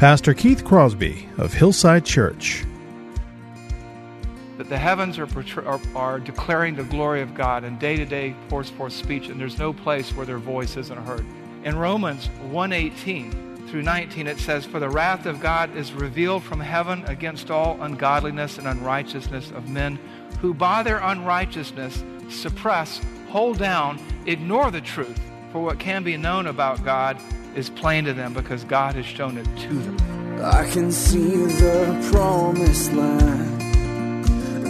Pastor Keith Crosby of Hillside Church. That the heavens are, are, are declaring the glory of God, and day to day pours forth speech, and there's no place where their voice isn't heard. In Romans 1:18 through 19, it says, "For the wrath of God is revealed from heaven against all ungodliness and unrighteousness of men, who by their unrighteousness suppress, hold down, ignore the truth. For what can be known about God." Is plain to them because God has shown it to them. I can see the promised land,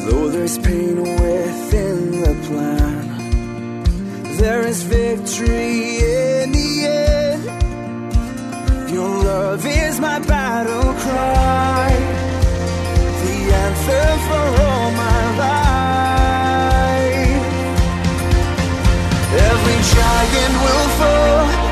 though there's pain within the plan. There is victory in the end. Your love is my battle cry, the answer for all my life. Every giant will fall,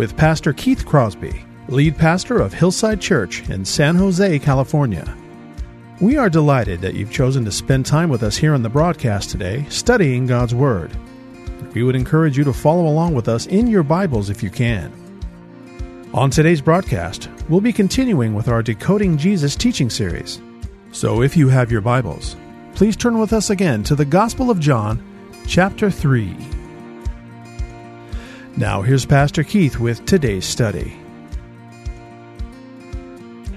with Pastor Keith Crosby, lead pastor of Hillside Church in San Jose, California. We are delighted that you've chosen to spend time with us here on the broadcast today, studying God's Word. We would encourage you to follow along with us in your Bibles if you can. On today's broadcast, we'll be continuing with our Decoding Jesus teaching series. So if you have your Bibles, please turn with us again to the Gospel of John, chapter 3. Now, here's Pastor Keith with today's study.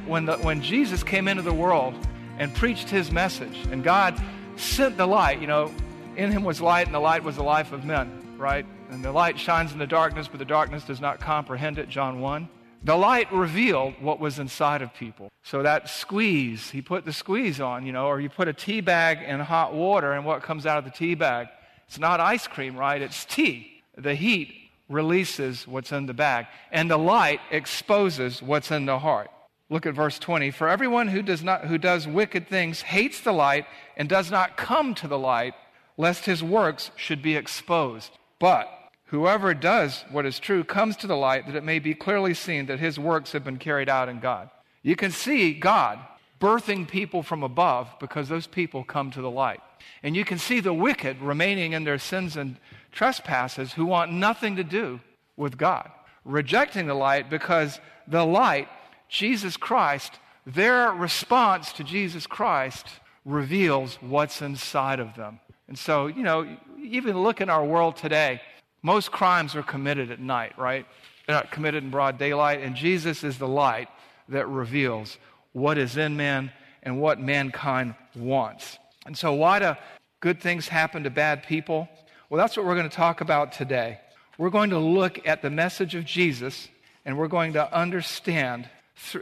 When, the, when Jesus came into the world and preached his message, and God sent the light, you know, in him was light, and the light was the life of men, right? And the light shines in the darkness, but the darkness does not comprehend it, John 1. The light revealed what was inside of people. So that squeeze, he put the squeeze on, you know, or you put a tea bag in hot water, and what comes out of the tea bag? It's not ice cream, right? It's tea. The heat releases what's in the bag, and the light exposes what's in the heart. Look at verse 20. For everyone who does, not, who does wicked things hates the light and does not come to the light, lest his works should be exposed. But whoever does what is true comes to the light, that it may be clearly seen that his works have been carried out in God. You can see God birthing people from above because those people come to the light. And you can see the wicked remaining in their sins and trespasses who want nothing to do with God, rejecting the light because the light, Jesus Christ, their response to Jesus Christ reveals what's inside of them. And so, you know, even look in our world today, most crimes are committed at night, right? They're not committed in broad daylight, and Jesus is the light that reveals what is in man and what mankind wants. And so, why do good things happen to bad people? Well, that's what we're going to talk about today. We're going to look at the message of Jesus and we're going to understand,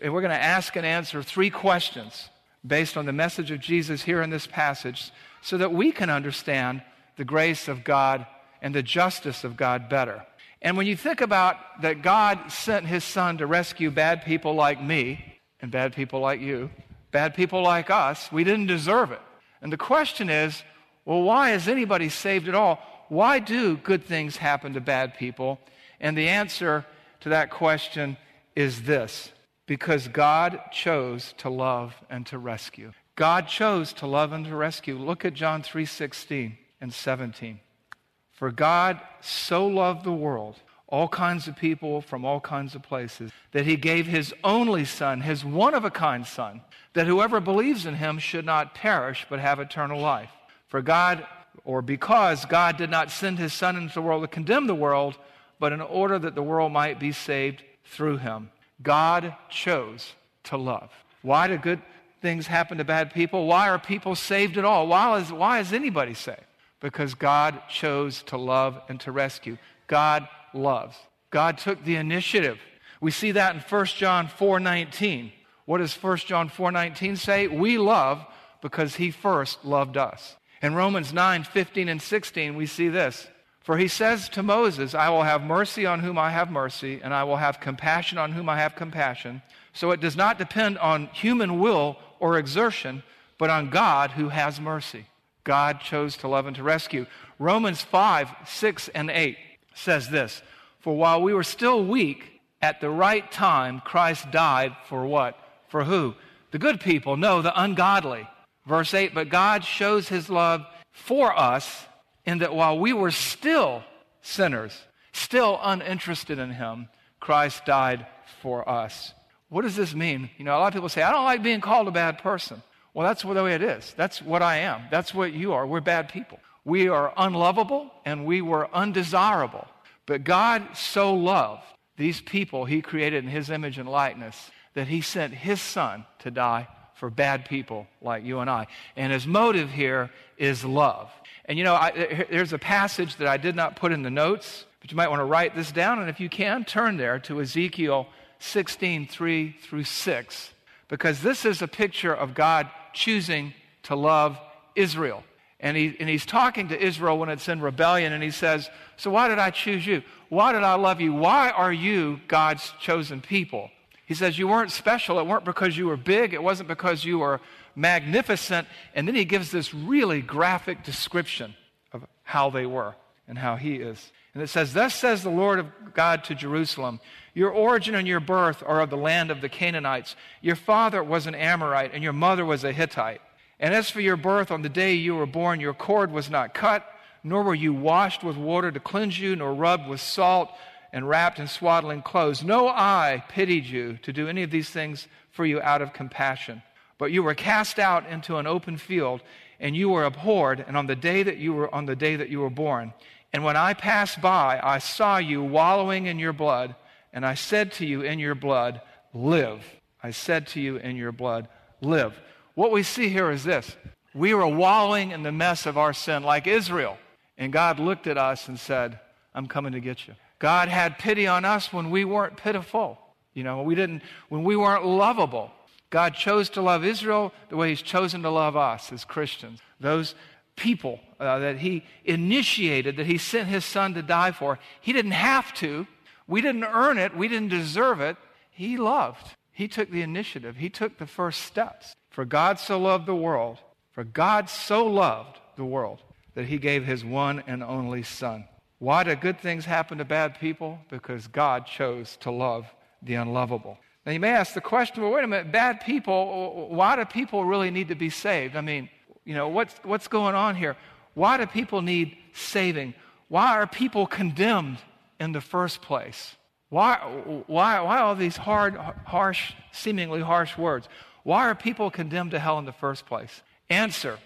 and we're going to ask and answer three questions based on the message of Jesus here in this passage so that we can understand the grace of God and the justice of God better. And when you think about that God sent his son to rescue bad people like me and bad people like you, bad people like us, we didn't deserve it. And the question is, well, why is anybody saved at all? Why do good things happen to bad people? And the answer to that question is this because God chose to love and to rescue. God chose to love and to rescue. Look at John 3:16 and 17. For God so loved the world, all kinds of people from all kinds of places, that he gave his only son, his one of a kind son, that whoever believes in him should not perish but have eternal life. For God or because God did not send his Son into the world to condemn the world, but in order that the world might be saved through him. God chose to love. Why do good things happen to bad people? Why are people saved at all? Why is, why is anybody saved? Because God chose to love and to rescue. God loves. God took the initiative. We see that in 1 John 4:19. What does 1 John 4:19 say? We love because he first loved us. In Romans 9:15 and 16 we see this. For he says to Moses, I will have mercy on whom I have mercy, and I will have compassion on whom I have compassion. So it does not depend on human will or exertion, but on God who has mercy. God chose to love and to rescue. Romans 5, 6, and 8 says this For while we were still weak, at the right time, Christ died for what? For who? The good people. No, the ungodly. Verse 8 But God shows his love for us in that while we were still sinners, still uninterested in him, Christ died for us. What does this mean? You know, a lot of people say, I don't like being called a bad person. Well, that's the way it is. That's what I am. That's what you are. We're bad people. We are unlovable and we were undesirable. But God so loved these people he created in his image and likeness that he sent his son to die for bad people like you and I. And his motive here is love. And you know, I, uh, there's a passage that I did not put in the notes, but you might want to write this down. And if you can, turn there to Ezekiel 16, 3 through 6, because this is a picture of God choosing to love Israel. And, he, and he's talking to Israel when it's in rebellion, and he says, So why did I choose you? Why did I love you? Why are you God's chosen people? He says, You weren't special. It weren't because you were big. It wasn't because you were magnificent. And then he gives this really graphic description of how they were and how he is. And it says, Thus says the Lord of God to Jerusalem Your origin and your birth are of the land of the Canaanites. Your father was an Amorite, and your mother was a Hittite. And as for your birth, on the day you were born, your cord was not cut, nor were you washed with water to cleanse you, nor rubbed with salt and wrapped in swaddling clothes. No eye pitied you to do any of these things for you out of compassion. But you were cast out into an open field, and you were abhorred, and on the day that you were on the day that you were born. And when I passed by, I saw you wallowing in your blood, and I said to you in your blood, Live. I said to you in your blood, Live. What we see here is this we were wallowing in the mess of our sin like Israel. And God looked at us and said, I'm coming to get you. God had pity on us when we weren't pitiful. You know, we didn't, when we weren't lovable. God chose to love Israel the way He's chosen to love us as Christians. Those people uh, that He initiated, that He sent His Son to die for, He didn't have to. We didn't earn it. We didn't deserve it. He loved. He took the initiative. He took the first steps. For God so loved the world, for God so loved the world that He gave His one and only Son. Why do good things happen to bad people? Because God chose to love the unlovable. Now, you may ask the question well, wait a minute, bad people, why do people really need to be saved? I mean, you know, what's, what's going on here? Why do people need saving? Why are people condemned in the first place? Why, why, why all these hard, harsh, seemingly harsh words? Why are people condemned to hell in the first place? Answer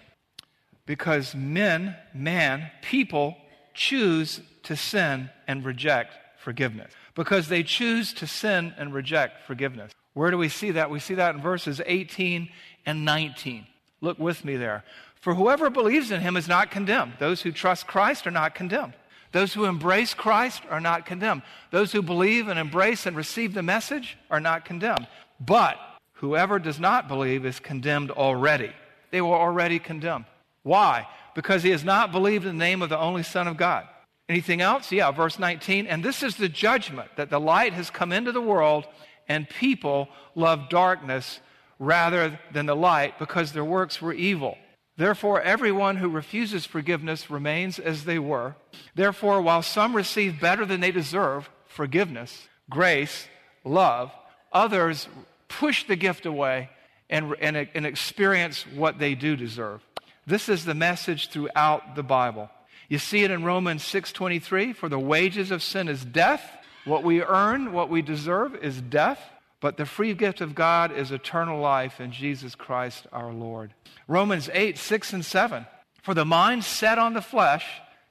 because men, man, people choose to sin and reject forgiveness. Because they choose to sin and reject forgiveness. Where do we see that? We see that in verses 18 and 19. Look with me there. For whoever believes in him is not condemned. Those who trust Christ are not condemned. Those who embrace Christ are not condemned. Those who believe and embrace and receive the message are not condemned. But whoever does not believe is condemned already. They were already condemned. Why? Because he has not believed in the name of the only Son of God. Anything else? Yeah, verse 19. And this is the judgment that the light has come into the world, and people love darkness rather than the light because their works were evil. Therefore, everyone who refuses forgiveness remains as they were. Therefore, while some receive better than they deserve forgiveness, grace, love, others push the gift away and, and, and experience what they do deserve. This is the message throughout the Bible. You see it in Romans 6:23, for the wages of sin is death. What we earn, what we deserve is death, but the free gift of God is eternal life in Jesus Christ our Lord. Romans 8, 6 and 7. For the mind set on the flesh,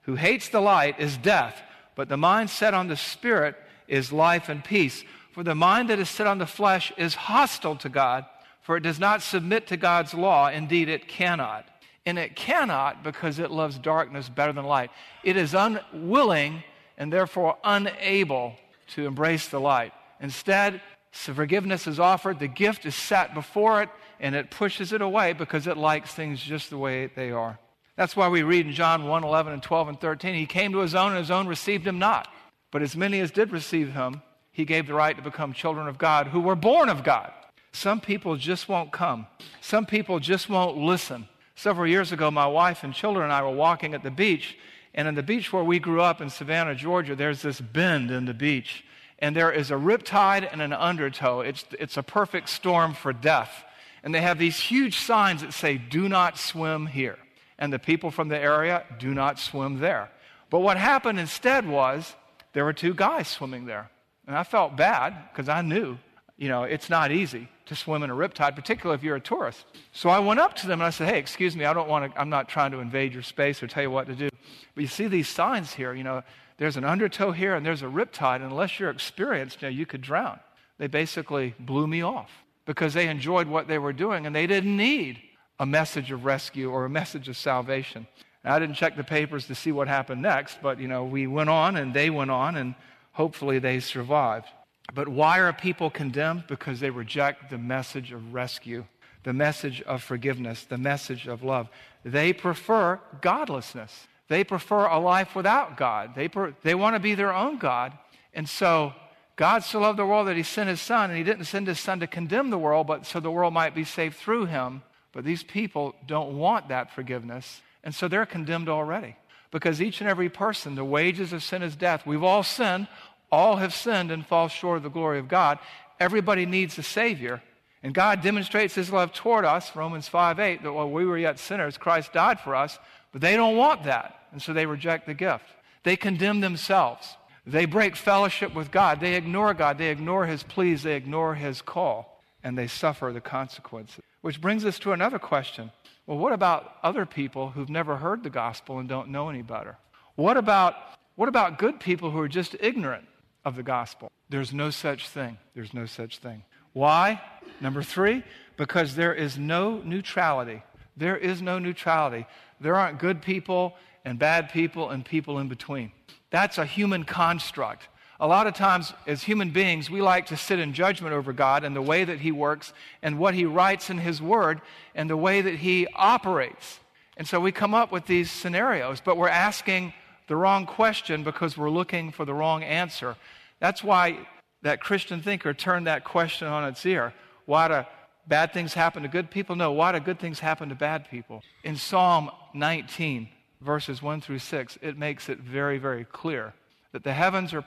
who hates the light, is death, but the mind set on the spirit is life and peace. For the mind that is set on the flesh is hostile to God, for it does not submit to God's law. Indeed, it cannot. And it cannot because it loves darkness better than light. It is unwilling and therefore unable to embrace the light. Instead, forgiveness is offered, the gift is set before it, and it pushes it away because it likes things just the way they are. That's why we read in John 1 11 and 12 and 13, He came to His own, and His own received Him not. But as many as did receive Him, He gave the right to become children of God who were born of God. Some people just won't come, some people just won't listen. Several years ago, my wife and children and I were walking at the beach, and in the beach where we grew up in Savannah, Georgia, there's this bend in the beach and there is a riptide and an undertow. It's, it's a perfect storm for death. And they have these huge signs that say, do not swim here. And the people from the area do not swim there. But what happened instead was there were two guys swimming there. And I felt bad because I knew, you know, it's not easy to swim in a riptide, particularly if you're a tourist. So I went up to them and I said, hey, excuse me, I don't want to, I'm not trying to invade your space or tell you what to do. But you see these signs here, you know, there's an undertow here and there's a riptide. And unless you're experienced, you, know, you could drown. They basically blew me off because they enjoyed what they were doing and they didn't need a message of rescue or a message of salvation. I didn't check the papers to see what happened next, but you know, we went on and they went on and hopefully they survived. But why are people condemned? Because they reject the message of rescue, the message of forgiveness, the message of love. They prefer godlessness. They prefer a life without God. They, per, they want to be their own God. And so God so loved the world that he sent his son, and he didn't send his son to condemn the world, but so the world might be saved through him. But these people don't want that forgiveness, and so they're condemned already. Because each and every person, the wages of sin is death. We've all sinned. All have sinned and fall short of the glory of God. Everybody needs a Savior. And God demonstrates his love toward us, Romans 5 8, that while we were yet sinners, Christ died for us. But they don't want that, and so they reject the gift. They condemn themselves. They break fellowship with God. They ignore God. They ignore His pleas. They ignore His call, and they suffer the consequences. Which brings us to another question. Well, what about other people who've never heard the gospel and don't know any better? What about, what about good people who are just ignorant of the gospel? There's no such thing. There's no such thing. Why? Number three, because there is no neutrality. There is no neutrality. There aren't good people and bad people and people in between. That's a human construct. A lot of times, as human beings, we like to sit in judgment over God and the way that He works and what He writes in His Word and the way that He operates. And so we come up with these scenarios, but we're asking the wrong question because we're looking for the wrong answer. That's why that Christian thinker turned that question on its ear. Why do bad things happen to good people? No. Why do good things happen to bad people? In Psalm 19, verses 1 through 6, it makes it very, very clear that the heavens are,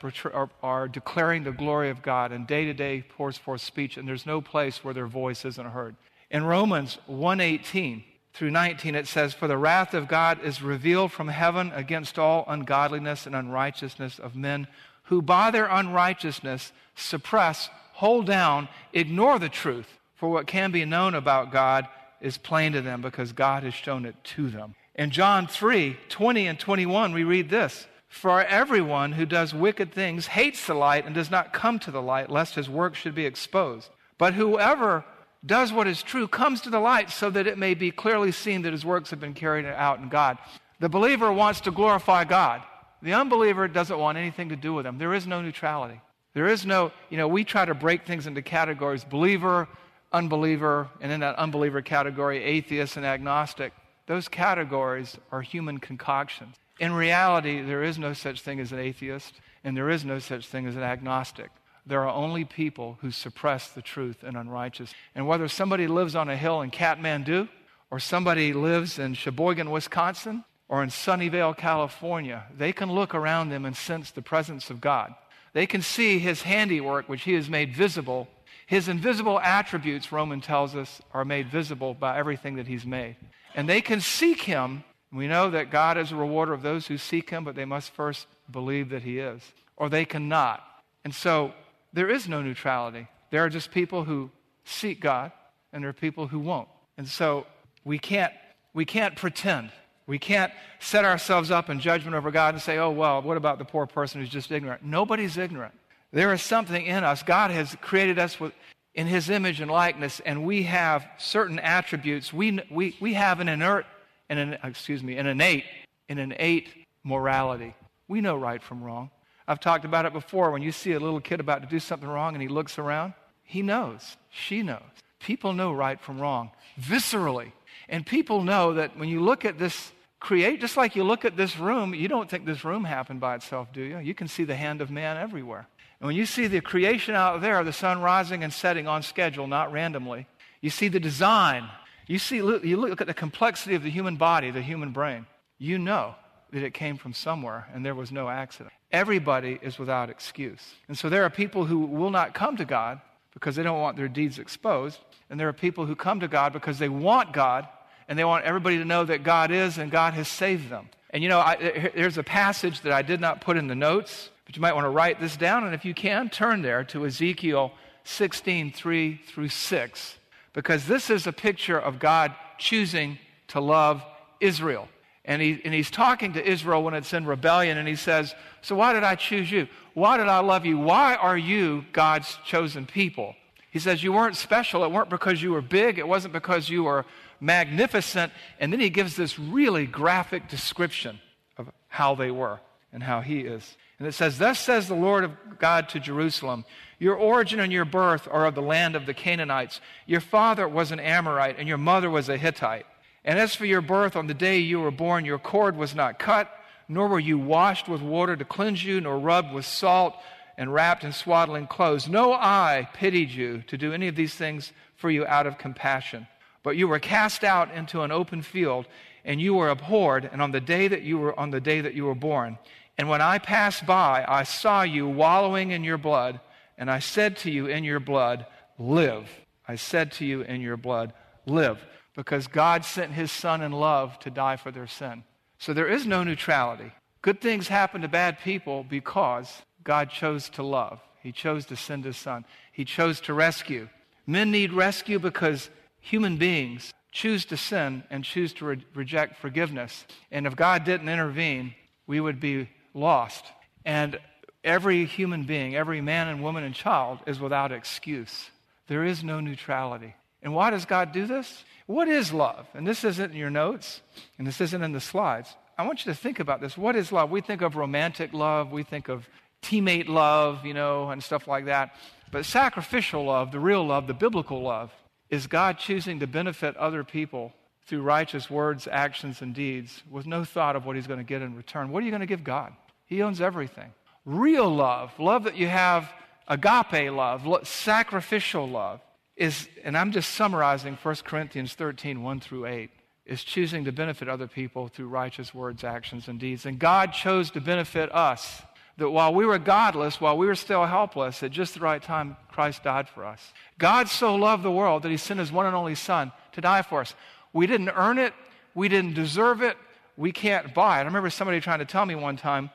are, declaring the glory of God, and day to day pours forth speech, and there's no place where their voice isn't heard. In Romans 1:18 through 19, it says, For the wrath of God is revealed from heaven against all ungodliness and unrighteousness of men who by their unrighteousness suppress, hold down, ignore the truth for what can be known about God is plain to them because God has shown it to them. In John 3 20 and 21, we read this For everyone who does wicked things hates the light and does not come to the light, lest his work should be exposed. But whoever does what is true comes to the light so that it may be clearly seen that his works have been carried out in God. The believer wants to glorify God. The unbeliever doesn't want anything to do with him. There is no neutrality. There is no, you know, we try to break things into categories believer, unbeliever, and in that unbeliever category, atheist and agnostic. Those categories are human concoctions. In reality, there is no such thing as an atheist, and there is no such thing as an agnostic. There are only people who suppress the truth and unrighteous. And whether somebody lives on a hill in Kathmandu, or somebody lives in Sheboygan, Wisconsin, or in Sunnyvale, California, they can look around them and sense the presence of God. They can see his handiwork, which he has made visible his invisible attributes, Roman tells us, are made visible by everything that he's made. And they can seek him. We know that God is a rewarder of those who seek him, but they must first believe that he is, or they cannot. And so there is no neutrality. There are just people who seek God, and there are people who won't. And so we can't, we can't pretend. We can't set ourselves up in judgment over God and say, oh, well, what about the poor person who's just ignorant? Nobody's ignorant. There is something in us. God has created us with, in His image and likeness, and we have certain attributes. We, we, we have an inert, an, excuse me, an innate, an innate morality. We know right from wrong. I've talked about it before. When you see a little kid about to do something wrong and he looks around, he knows. She knows. People know right from wrong viscerally. And people know that when you look at this create, just like you look at this room, you don't think this room happened by itself, do you? You can see the hand of man everywhere. And when you see the creation out there, the sun rising and setting on schedule, not randomly, you see the design. You see, you look at the complexity of the human body, the human brain. You know that it came from somewhere and there was no accident. Everybody is without excuse. And so there are people who will not come to God because they don't want their deeds exposed. And there are people who come to God because they want God and they want everybody to know that God is and God has saved them. And you know, I, there's a passage that I did not put in the notes, but you might want to write this down. And if you can, turn there to Ezekiel 16, 3 through 6, because this is a picture of God choosing to love Israel. And, he, and he's talking to Israel when it's in rebellion, and he says, So why did I choose you? Why did I love you? Why are you God's chosen people? He says, You weren't special. It weren't because you were big. It wasn't because you were magnificent. And then he gives this really graphic description of how they were and how he is. And it says, Thus says the Lord of God to Jerusalem Your origin and your birth are of the land of the Canaanites. Your father was an Amorite, and your mother was a Hittite. And as for your birth, on the day you were born, your cord was not cut, nor were you washed with water to cleanse you, nor rubbed with salt and wrapped in swaddling clothes. No eye pitied you to do any of these things for you out of compassion. But you were cast out into an open field, and you were abhorred, and on the day that you were on the day that you were born. And when I passed by, I saw you wallowing in your blood, and I said to you in your blood, Live. I said to you in your blood, Live because God sent his son in love to die for their sin. So there is no neutrality. Good things happen to bad people because God chose to love. He chose to send his son. He chose to rescue. Men need rescue because human beings choose to sin and choose to re- reject forgiveness. And if God didn't intervene, we would be lost. And every human being, every man and woman and child is without excuse. There is no neutrality. And why does God do this? What is love? And this isn't in your notes, and this isn't in the slides. I want you to think about this. What is love? We think of romantic love, we think of teammate love, you know, and stuff like that. But sacrificial love, the real love, the biblical love, is God choosing to benefit other people through righteous words, actions, and deeds with no thought of what he's going to get in return. What are you going to give God? He owns everything. Real love, love that you have, agape love, sacrificial love, is, and I'm just summarizing 1 Corinthians 13, 1 through 8, is choosing to benefit other people through righteous words, actions, and deeds. And God chose to benefit us. That while we were godless, while we were still helpless, at just the right time, Christ died for us. God so loved the world that he sent his one and only Son to die for us. We didn't earn it, we didn't deserve it, we can't buy it. I remember somebody trying to tell me one time,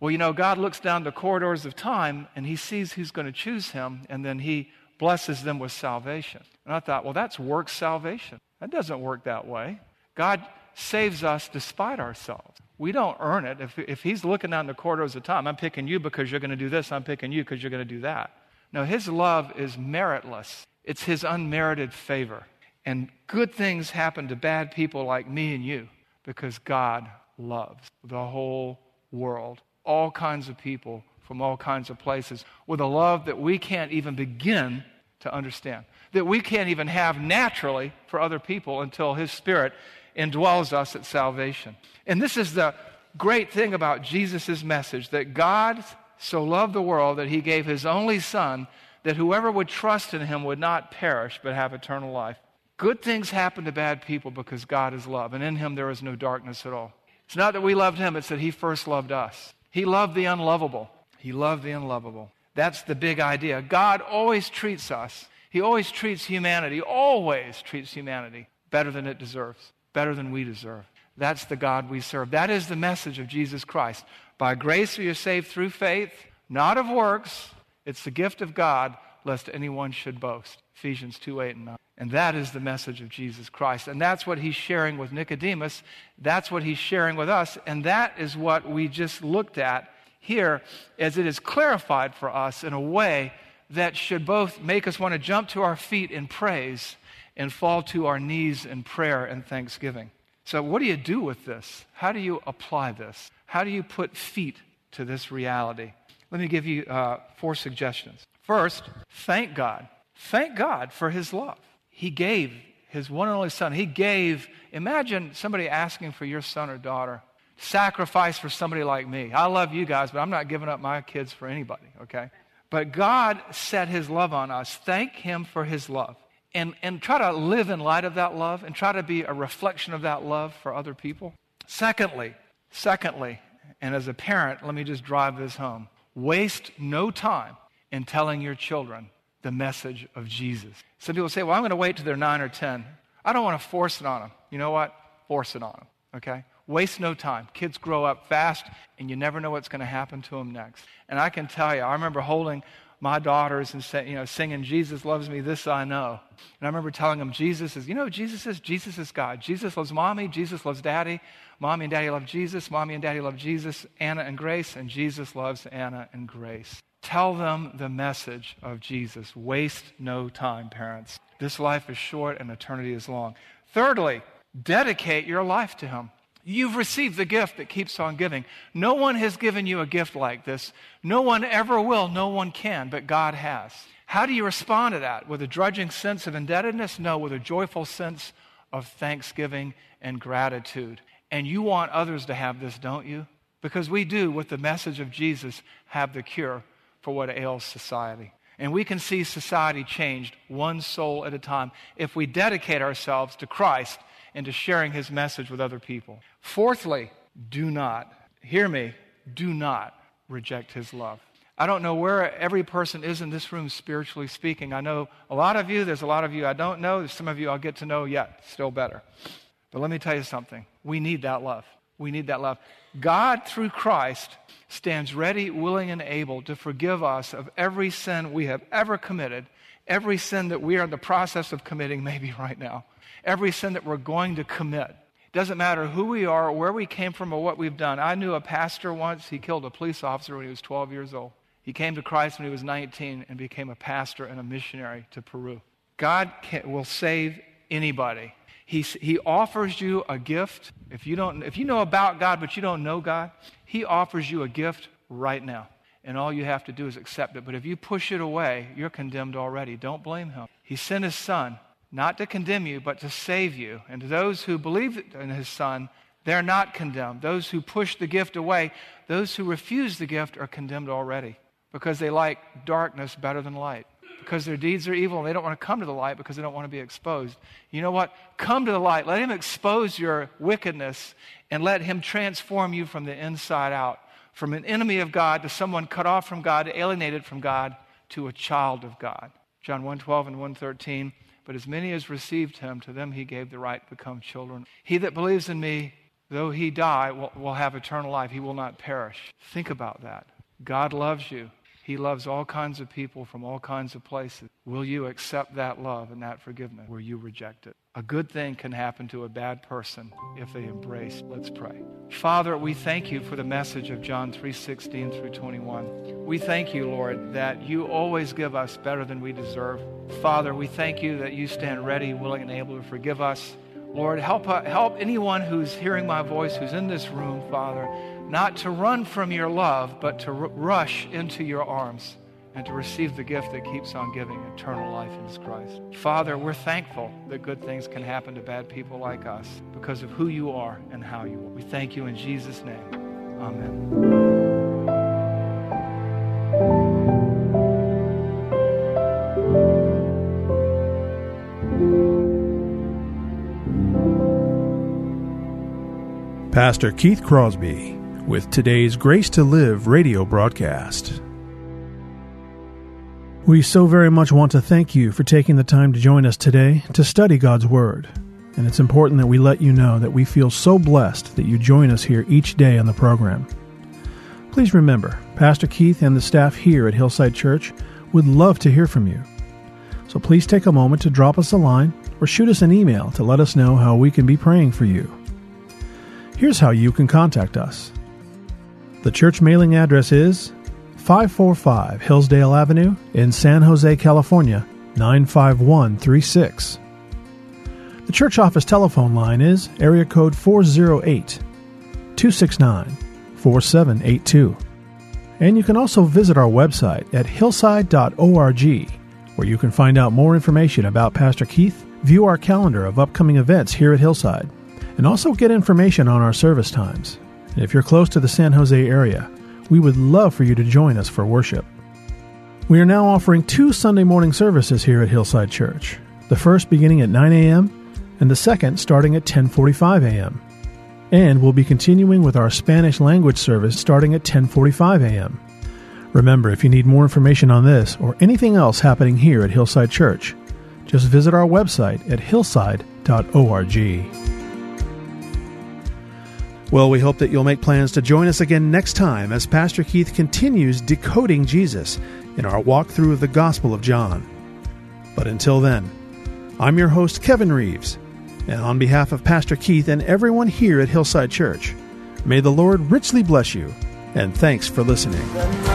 well, you know, God looks down the corridors of time and he sees who's going to choose him, and then he blesses them with salvation. And I thought, well, that's work salvation. That doesn't work that way. God saves us despite ourselves. We don't earn it. If, if He's looking down the corridors of time, I'm picking you because you're going to do this, I'm picking you because you're going to do that. No, His love is meritless, it's His unmerited favor. And good things happen to bad people like me and you because God loves the whole world, all kinds of people from all kinds of places with a love that we can't even begin to understand, that we can't even have naturally for other people until His Spirit indwells us at salvation. And this is the great thing about Jesus' message that God so loved the world that He gave His only Son that whoever would trust in Him would not perish but have eternal life. Good things happen to bad people because God is love, and in Him there is no darkness at all. It's not that we loved Him, it's that He first loved us. He loved the unlovable. He loved the unlovable. That's the big idea. God always treats us, He always treats humanity, always treats humanity better than it deserves, better than we deserve. That's the God we serve. That is the message of Jesus Christ. By grace we are saved through faith, not of works. It's the gift of God, lest anyone should boast. Ephesians 2 8 and 9. And that is the message of Jesus Christ. And that's what he's sharing with Nicodemus. That's what he's sharing with us. And that is what we just looked at here as it is clarified for us in a way that should both make us want to jump to our feet in praise and fall to our knees in prayer and thanksgiving. So, what do you do with this? How do you apply this? How do you put feet to this reality? Let me give you uh, four suggestions. First, thank God. Thank God for His love. He gave His one and only Son. He gave, imagine somebody asking for your son or daughter, sacrifice for somebody like me. I love you guys, but I'm not giving up my kids for anybody, okay? But God set His love on us. Thank Him for His love and, and try to live in light of that love and try to be a reflection of that love for other people. Secondly, secondly, and as a parent, let me just drive this home. Waste no time in telling your children the message of Jesus. Some people say, well, I'm going to wait till they're nine or 10. I don't want to force it on them. You know what? Force it on them, okay? Waste no time. Kids grow up fast, and you never know what's going to happen to them next. And I can tell you, I remember holding my daughters and say, you know, singing, Jesus loves me, this I know. And I remember telling them, Jesus is, you know Jesus is? Jesus is God. Jesus loves mommy, Jesus loves daddy. Mommy and daddy love Jesus, mommy and daddy love Jesus, Anna and Grace, and Jesus loves Anna and Grace. Tell them the message of Jesus. Waste no time, parents. This life is short and eternity is long. Thirdly, dedicate your life to Him. You've received the gift that keeps on giving. No one has given you a gift like this. No one ever will. No one can, but God has. How do you respond to that? With a drudging sense of indebtedness? No, with a joyful sense of thanksgiving and gratitude. And you want others to have this, don't you? Because we do, with the message of Jesus, have the cure for what ails society. And we can see society changed one soul at a time if we dedicate ourselves to Christ into sharing his message with other people. Fourthly, do not, hear me, do not reject his love. I don't know where every person is in this room spiritually speaking. I know a lot of you, there's a lot of you I don't know, there's some of you I'll get to know yet, still better. But let me tell you something. We need that love. We need that love. God, through Christ, stands ready, willing, and able to forgive us of every sin we have ever committed, every sin that we are in the process of committing, maybe right now every sin that we're going to commit. It doesn't matter who we are, where we came from, or what we've done. I knew a pastor once, he killed a police officer when he was 12 years old. He came to Christ when he was 19 and became a pastor and a missionary to Peru. God can, will save anybody. He, he offers you a gift. If you, don't, if you know about God but you don't know God, He offers you a gift right now. And all you have to do is accept it. But if you push it away, you're condemned already. Don't blame Him. He sent His Son not to condemn you, but to save you. And to those who believe in his Son, they're not condemned. Those who push the gift away, those who refuse the gift are condemned already because they like darkness better than light. Because their deeds are evil and they don't want to come to the light because they don't want to be exposed. You know what? Come to the light. Let him expose your wickedness and let him transform you from the inside out. From an enemy of God to someone cut off from God, alienated from God, to a child of God. John 1:12 and 113. But as many as received him, to them he gave the right to become children. He that believes in me, though he die, will, will have eternal life. He will not perish. Think about that. God loves you. He loves all kinds of people from all kinds of places. Will you accept that love and that forgiveness? Will you reject it? A good thing can happen to a bad person if they embrace. Let's pray. Father, we thank you for the message of John 3:16 through 21. We thank you, Lord, that you always give us better than we deserve. Father, we thank you that you stand ready, willing, and able to forgive us. Lord, help, uh, help anyone who's hearing my voice, who's in this room, Father, not to run from your love, but to r- rush into your arms and to receive the gift that keeps on giving eternal life in Christ. Father, we're thankful that good things can happen to bad people like us because of who you are and how you are. We thank you in Jesus' name. Amen. Pastor Keith Crosby with today's Grace to Live radio broadcast. We so very much want to thank you for taking the time to join us today to study God's Word. And it's important that we let you know that we feel so blessed that you join us here each day on the program. Please remember, Pastor Keith and the staff here at Hillside Church would love to hear from you. So please take a moment to drop us a line or shoot us an email to let us know how we can be praying for you. Here's how you can contact us The church mailing address is 545 Hillsdale Avenue in San Jose, California 95136. The church office telephone line is area code 408 269 4782. And you can also visit our website at hillside.org, where you can find out more information about Pastor Keith, view our calendar of upcoming events here at Hillside, and also get information on our service times. If you're close to the San Jose area, we would love for you to join us for worship. We are now offering two Sunday morning services here at Hillside Church. The first beginning at 9 a.m. and the second starting at 10:45 a.m. And we'll be continuing with our Spanish language service starting at 10:45 a.m. Remember, if you need more information on this or anything else happening here at Hillside Church, just visit our website at hillside.org. Well, we hope that you'll make plans to join us again next time as Pastor Keith continues decoding Jesus in our walkthrough of the Gospel of John. But until then, I'm your host, Kevin Reeves, and on behalf of Pastor Keith and everyone here at Hillside Church, may the Lord richly bless you, and thanks for listening. Nothing